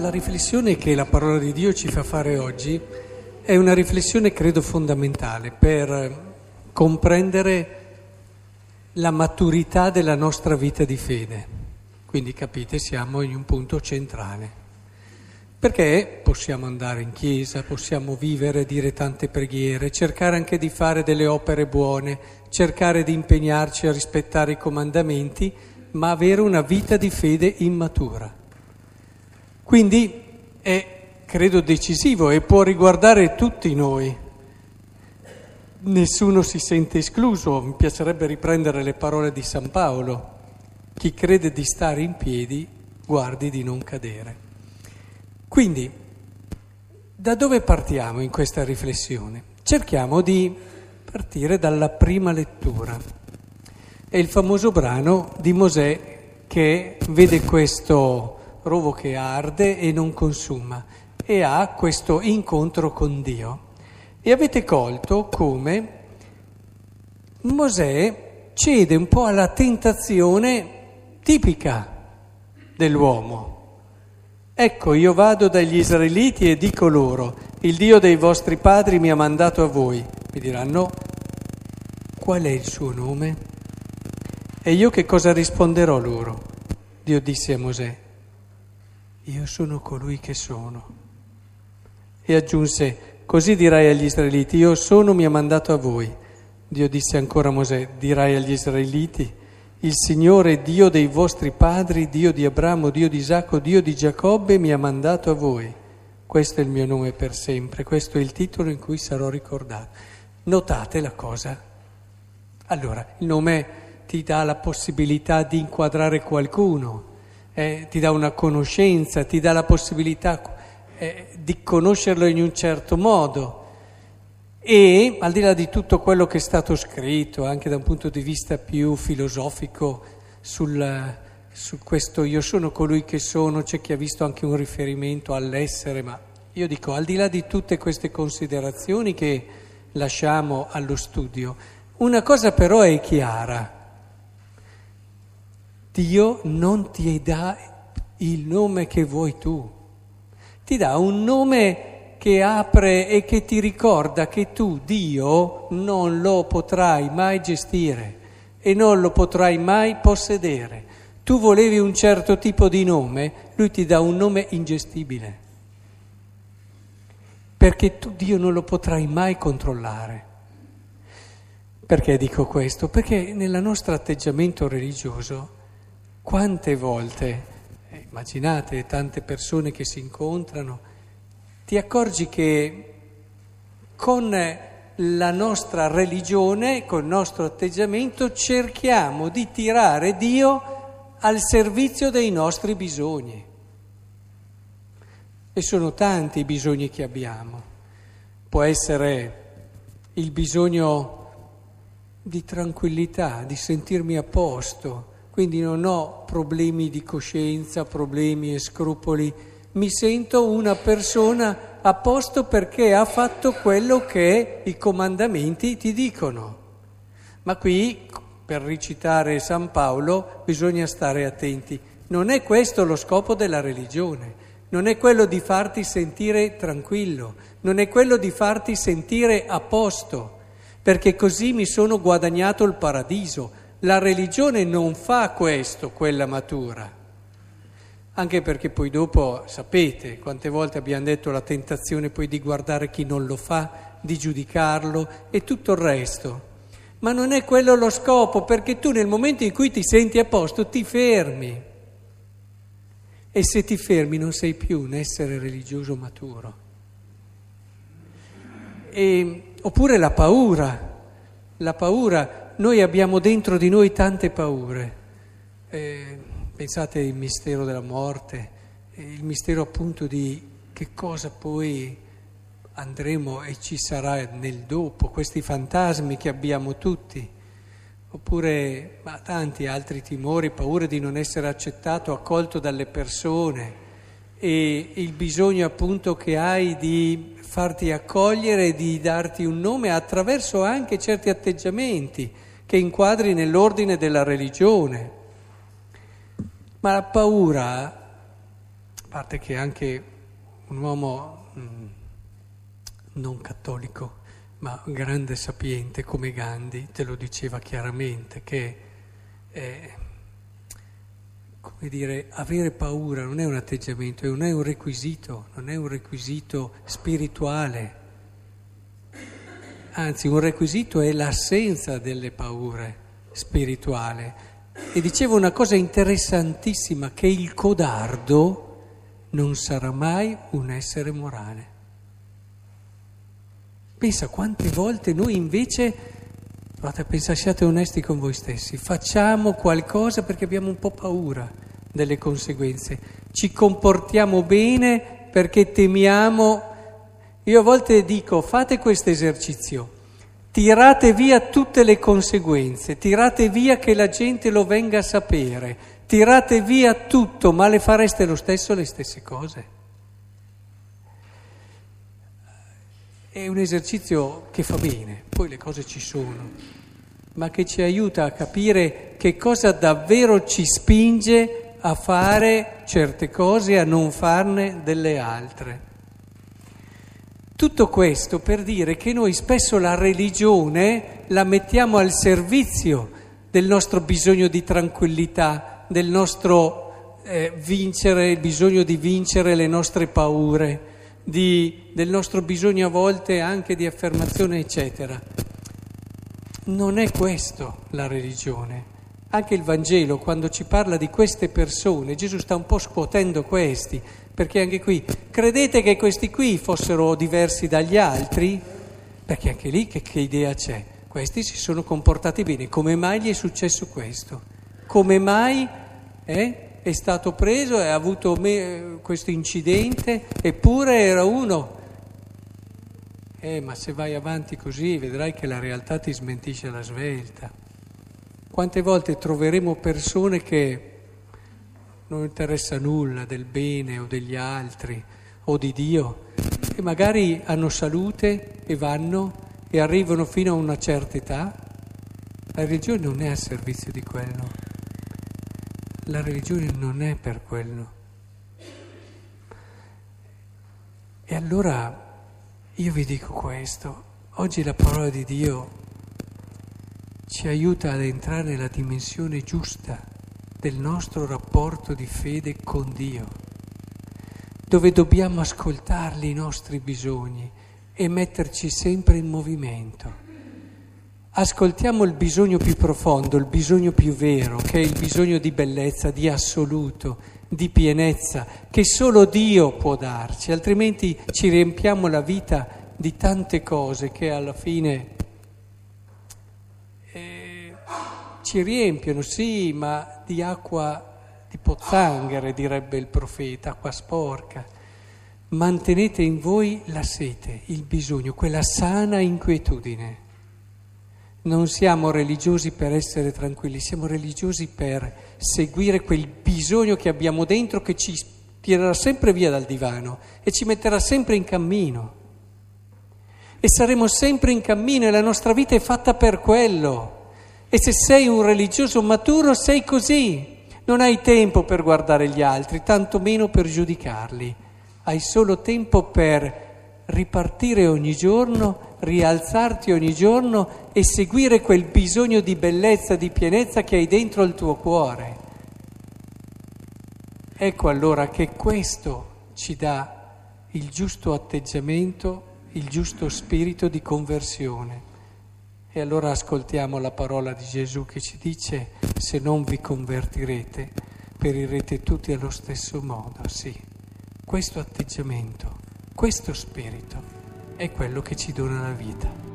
la riflessione che la parola di Dio ci fa fare oggi è una riflessione, credo, fondamentale per comprendere la maturità della nostra vita di fede. Quindi capite, siamo in un punto centrale. Perché possiamo andare in chiesa, possiamo vivere, dire tante preghiere, cercare anche di fare delle opere buone, cercare di impegnarci a rispettare i comandamenti, ma avere una vita di fede immatura. Quindi è, credo, decisivo e può riguardare tutti noi. Nessuno si sente escluso. Mi piacerebbe riprendere le parole di San Paolo. Chi crede di stare in piedi, guardi di non cadere. Quindi, da dove partiamo in questa riflessione? Cerchiamo di partire dalla prima lettura. È il famoso brano di Mosè che vede questo rovo che arde e non consuma e ha questo incontro con Dio. E avete colto come Mosè cede un po' alla tentazione tipica dell'uomo. Ecco, io vado dagli israeliti e dico loro, il Dio dei vostri padri mi ha mandato a voi. Mi diranno, qual è il suo nome? E io che cosa risponderò loro? Dio disse a Mosè, io sono colui che sono. E aggiunse, così dirai agli israeliti, io sono, mi ha mandato a voi. Dio disse ancora a Mosè, dirai agli israeliti, il Signore Dio dei vostri padri, Dio di Abramo, Dio di Isacco, Dio di Giacobbe, mi ha mandato a voi. Questo è il mio nome per sempre, questo è il titolo in cui sarò ricordato. Notate la cosa. Allora, il nome ti dà la possibilità di inquadrare qualcuno eh, ti dà una conoscenza, ti dà la possibilità eh, di conoscerlo in un certo modo. E al di là di tutto quello che è stato scritto, anche da un punto di vista più filosofico, sul, su questo io sono colui che sono, c'è chi ha visto anche un riferimento all'essere, ma io dico al di là di tutte queste considerazioni che lasciamo allo studio, una cosa però è chiara Dio non ti dà il nome che vuoi tu, ti dà un nome che apre e che ti ricorda che tu, Dio, non lo potrai mai gestire e non lo potrai mai possedere. Tu volevi un certo tipo di nome, lui ti dà un nome ingestibile, perché tu Dio non lo potrai mai controllare. Perché dico questo? Perché nel nostro atteggiamento religioso quante volte, eh, immaginate tante persone che si incontrano, ti accorgi che con la nostra religione, con il nostro atteggiamento, cerchiamo di tirare Dio al servizio dei nostri bisogni. E sono tanti i bisogni che abbiamo. Può essere il bisogno di tranquillità, di sentirmi a posto, quindi non ho problemi di coscienza, problemi e scrupoli, mi sento una persona a posto perché ha fatto quello che i comandamenti ti dicono. Ma qui, per recitare San Paolo, bisogna stare attenti. Non è questo lo scopo della religione, non è quello di farti sentire tranquillo, non è quello di farti sentire a posto, perché così mi sono guadagnato il paradiso. La religione non fa questo, quella matura. Anche perché poi dopo sapete quante volte abbiamo detto la tentazione poi di guardare chi non lo fa, di giudicarlo e tutto il resto. Ma non è quello lo scopo, perché tu nel momento in cui ti senti a posto ti fermi. E se ti fermi non sei più un essere religioso maturo. E, oppure la paura. La paura noi abbiamo dentro di noi tante paure. Eh, pensate al mistero della morte, eh, il mistero appunto di che cosa poi andremo e ci sarà nel dopo, questi fantasmi che abbiamo tutti, oppure ma, tanti altri timori, paure di non essere accettato, accolto dalle persone e il bisogno appunto che hai di farti accogliere, di darti un nome attraverso anche certi atteggiamenti che inquadri nell'ordine della religione. Ma la paura parte che anche un uomo mm, non cattolico, ma grande sapiente come Gandhi, te lo diceva chiaramente, che eh, come dire, avere paura non è un atteggiamento, non è un requisito, non è un requisito spirituale. Anzi, un requisito è l'assenza delle paure spirituale. E diceva una cosa interessantissima, che il codardo non sarà mai un essere morale. Pensa quante volte noi invece, provate a siate onesti con voi stessi, facciamo qualcosa perché abbiamo un po' paura delle conseguenze, ci comportiamo bene perché temiamo. Io a volte dico, fate questo esercizio, tirate via tutte le conseguenze, tirate via che la gente lo venga a sapere, tirate via tutto, ma le fareste lo stesso le stesse cose. È un esercizio che fa bene, poi le cose ci sono, ma che ci aiuta a capire che cosa davvero ci spinge a fare certe cose e a non farne delle altre. Tutto questo per dire che noi spesso la religione la mettiamo al servizio del nostro bisogno di tranquillità, del nostro eh, vincere, il bisogno di vincere le nostre paure, di, del nostro bisogno a volte anche di affermazione, eccetera. Non è questo la religione. Anche il Vangelo, quando ci parla di queste persone, Gesù sta un po' scuotendo questi, perché anche qui, credete che questi qui fossero diversi dagli altri? Perché anche lì che, che idea c'è? Questi si sono comportati bene, come mai gli è successo questo? Come mai eh, è stato preso e ha avuto me, questo incidente, eppure era uno. Eh, ma se vai avanti così vedrai che la realtà ti smentisce la svelta. Quante volte troveremo persone che non interessa nulla del bene o degli altri o di Dio, e magari hanno salute e vanno e arrivano fino a una certa età. La religione non è a servizio di quello la religione non è per quello. E allora io vi dico questo, oggi la parola di Dio ci aiuta ad entrare nella dimensione giusta del nostro rapporto di fede con Dio, dove dobbiamo ascoltarli i nostri bisogni e metterci sempre in movimento. Ascoltiamo il bisogno più profondo, il bisogno più vero, che è il bisogno di bellezza, di assoluto, di pienezza, che solo Dio può darci, altrimenti ci riempiamo la vita di tante cose che alla fine eh, ci riempiono, sì, ma di acqua di pozzanghere, direbbe il profeta, acqua sporca. Mantenete in voi la sete, il bisogno, quella sana inquietudine non siamo religiosi per essere tranquilli, siamo religiosi per seguire quel bisogno che abbiamo dentro che ci tirerà sempre via dal divano e ci metterà sempre in cammino. E saremo sempre in cammino e la nostra vita è fatta per quello. E se sei un religioso maturo sei così. Non hai tempo per guardare gli altri, tanto meno per giudicarli. Hai solo tempo per ripartire ogni giorno, rialzarti ogni giorno e seguire quel bisogno di bellezza, di pienezza che hai dentro il tuo cuore. Ecco allora che questo ci dà il giusto atteggiamento, il giusto spirito di conversione. E allora ascoltiamo la parola di Gesù che ci dice, se non vi convertirete, perirete tutti allo stesso modo. Sì, questo atteggiamento questo spirito è quello che ci dona la vita.